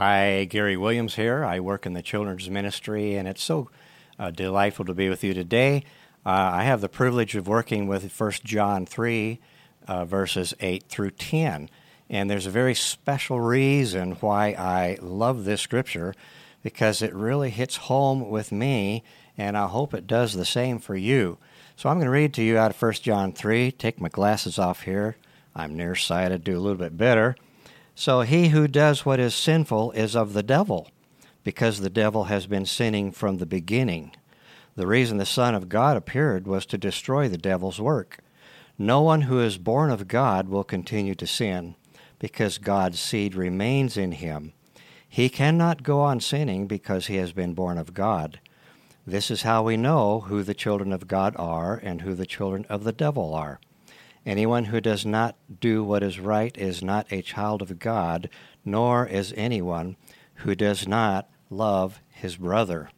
Hi, Gary Williams here. I work in the children's ministry, and it's so uh, delightful to be with you today. Uh, I have the privilege of working with 1 John 3, uh, verses 8 through 10. And there's a very special reason why I love this scripture because it really hits home with me, and I hope it does the same for you. So I'm going to read to you out of 1 John 3. Take my glasses off here. I'm nearsighted, do a little bit better. So he who does what is sinful is of the devil, because the devil has been sinning from the beginning. The reason the Son of God appeared was to destroy the devil's work. No one who is born of God will continue to sin, because God's seed remains in him. He cannot go on sinning because he has been born of God. This is how we know who the children of God are and who the children of the devil are. Anyone who does not do what is right is not a child of God, nor is anyone who does not love his brother.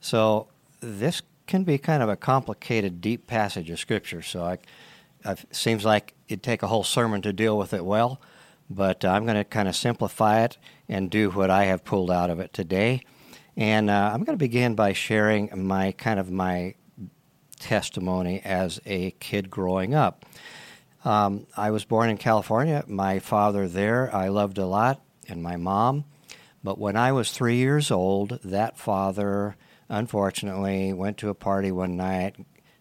So, this can be kind of a complicated, deep passage of Scripture. So, it seems like it'd take a whole sermon to deal with it well, but I'm going to kind of simplify it and do what I have pulled out of it today. And uh, I'm going to begin by sharing my kind of my testimony as a kid growing up. Um, I was born in California. My father there I loved a lot, and my mom. But when I was three years old, that father unfortunately went to a party one night,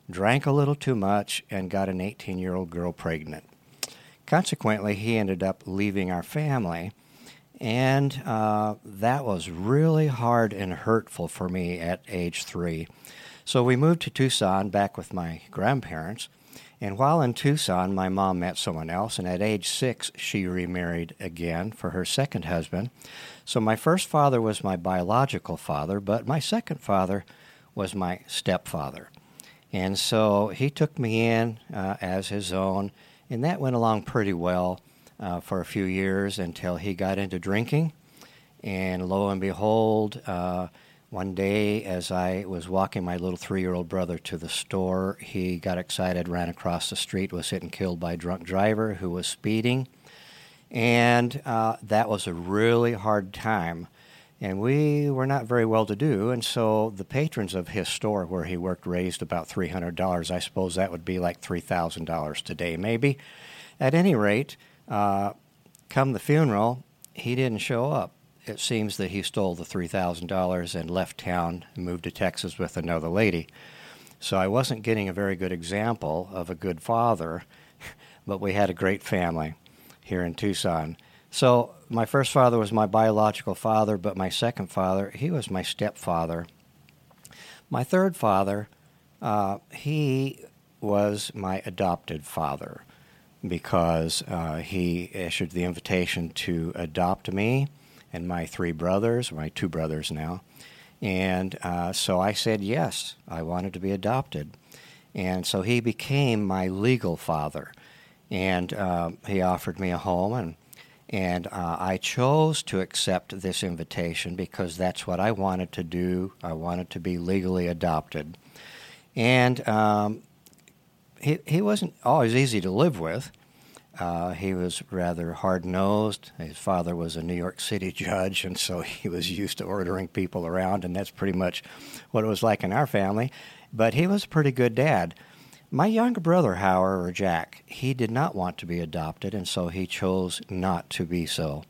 drank a little too much, and got an 18 year old girl pregnant. Consequently, he ended up leaving our family. And uh, that was really hard and hurtful for me at age three. So we moved to Tucson back with my grandparents. And while in Tucson, my mom met someone else, and at age six, she remarried again for her second husband. So my first father was my biological father, but my second father was my stepfather. And so he took me in uh, as his own, and that went along pretty well uh, for a few years until he got into drinking. And lo and behold, uh, one day, as I was walking my little three year old brother to the store, he got excited, ran across the street, was hit and killed by a drunk driver who was speeding. And uh, that was a really hard time. And we were not very well to do. And so the patrons of his store where he worked raised about $300. I suppose that would be like $3,000 today, maybe. At any rate, uh, come the funeral, he didn't show up it seems that he stole the $3,000 and left town and moved to Texas with another lady. So I wasn't getting a very good example of a good father, but we had a great family here in Tucson. So my first father was my biological father, but my second father, he was my stepfather. My third father, uh, he was my adopted father because uh, he issued the invitation to adopt me and my three brothers, my two brothers now. And uh, so I said yes, I wanted to be adopted. And so he became my legal father. And uh, he offered me a home, and, and uh, I chose to accept this invitation because that's what I wanted to do. I wanted to be legally adopted. And um, he, he wasn't always easy to live with. Uh, he was rather hard nosed. His father was a New York City judge, and so he was used to ordering people around, and that's pretty much what it was like in our family. But he was a pretty good dad. My younger brother, however, Jack, he did not want to be adopted, and so he chose not to be so.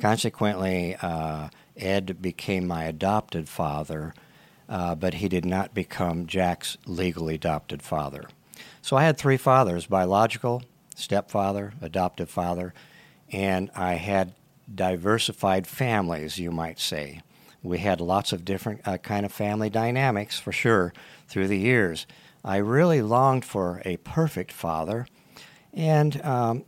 Consequently, uh, Ed became my adopted father, uh, but he did not become Jack's legally adopted father. So I had three fathers biological, stepfather, adoptive father, and I had diversified families, you might say. We had lots of different uh, kind of family dynamics for sure through the years. I really longed for a perfect father, and um,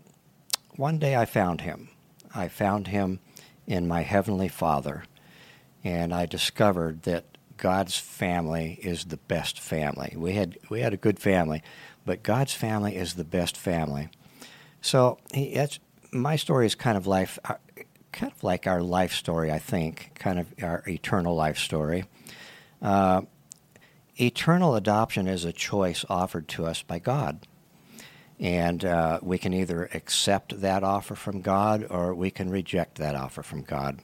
one day I found him. I found him in my heavenly Father, and I discovered that God's family is the best family. We had we had a good family, but God's family is the best family. So he, my story is kind of life, uh, kind of like our life story. I think, kind of our eternal life story. Uh, eternal adoption is a choice offered to us by God. And uh, we can either accept that offer from God or we can reject that offer from God.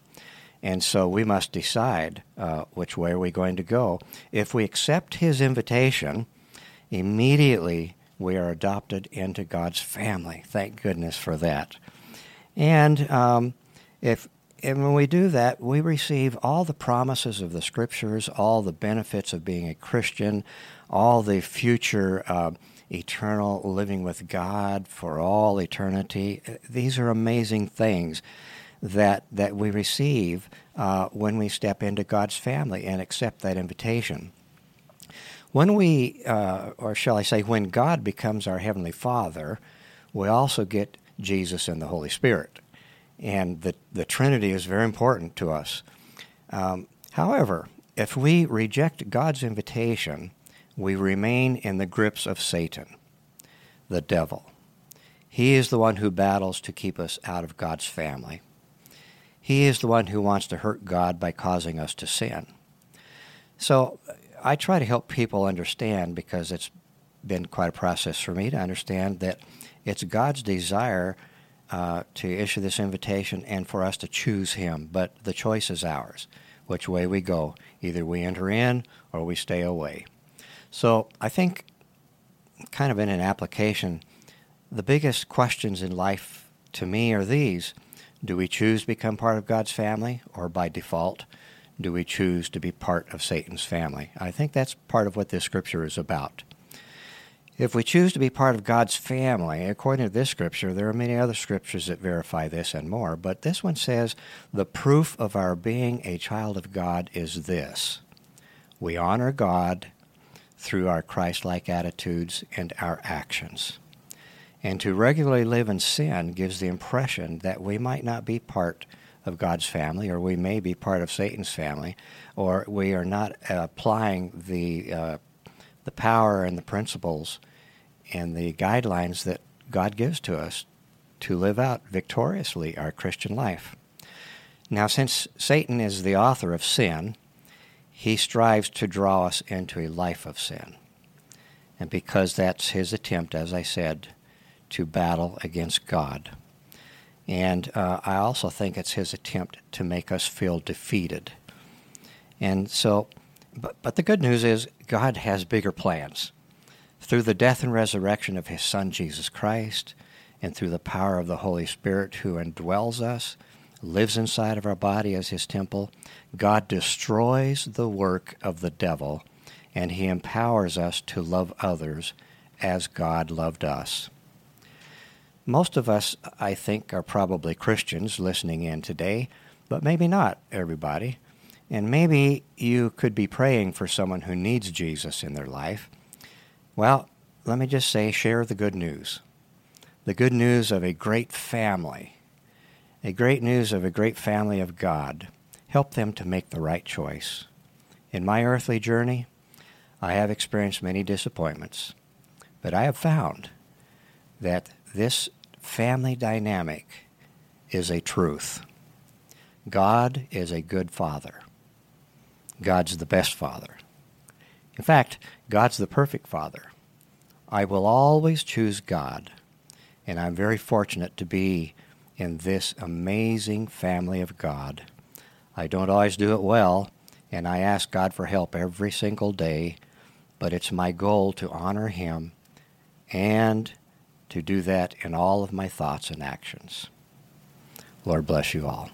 And so we must decide uh, which way are we going to go. If we accept his invitation, immediately we are adopted into God's family. Thank goodness for that. And um, if and when we do that, we receive all the promises of the scriptures, all the benefits of being a Christian, all the future uh, eternal living with God for all eternity. These are amazing things that that we receive uh, when we step into God's family and accept that invitation. When we, uh, or shall I say, when God becomes our heavenly Father, we also get Jesus and the Holy Spirit and the, the Trinity is very important to us. Um, however, if we reject God's invitation, we remain in the grips of Satan, the devil. He is the one who battles to keep us out of God's family. He is the one who wants to hurt God by causing us to sin. So I try to help people understand because it's been quite a process for me to understand that it's God's desire uh, to issue this invitation and for us to choose Him. But the choice is ours, which way we go. Either we enter in or we stay away. So I think, kind of in an application, the biggest questions in life to me are these Do we choose to become part of God's family, or by default, do we choose to be part of Satan's family? I think that's part of what this scripture is about. If we choose to be part of God's family, according to this scripture, there are many other scriptures that verify this and more, but this one says the proof of our being a child of God is this we honor God through our Christ like attitudes and our actions. And to regularly live in sin gives the impression that we might not be part of God's family, or we may be part of Satan's family, or we are not applying the, uh, the power and the principles and the guidelines that God gives to us to live out victoriously our Christian life. Now, since Satan is the author of sin, he strives to draw us into a life of sin. And because that's his attempt, as I said, to battle against God. And uh, I also think it's his attempt to make us feel defeated. And so, but, but the good news is God has bigger plans. Through the death and resurrection of his Son, Jesus Christ, and through the power of the Holy Spirit who indwells us, lives inside of our body as his temple, God destroys the work of the devil and he empowers us to love others as God loved us. Most of us, I think, are probably Christians listening in today, but maybe not everybody. And maybe you could be praying for someone who needs Jesus in their life. Well, let me just say share the good news. The good news of a great family, a great news of a great family of God. Help them to make the right choice. In my earthly journey, I have experienced many disappointments, but I have found that this family dynamic is a truth. God is a good father. God's the best father. In fact, God's the perfect Father. I will always choose God, and I'm very fortunate to be in this amazing family of God. I don't always do it well, and I ask God for help every single day, but it's my goal to honor Him and to do that in all of my thoughts and actions. Lord bless you all.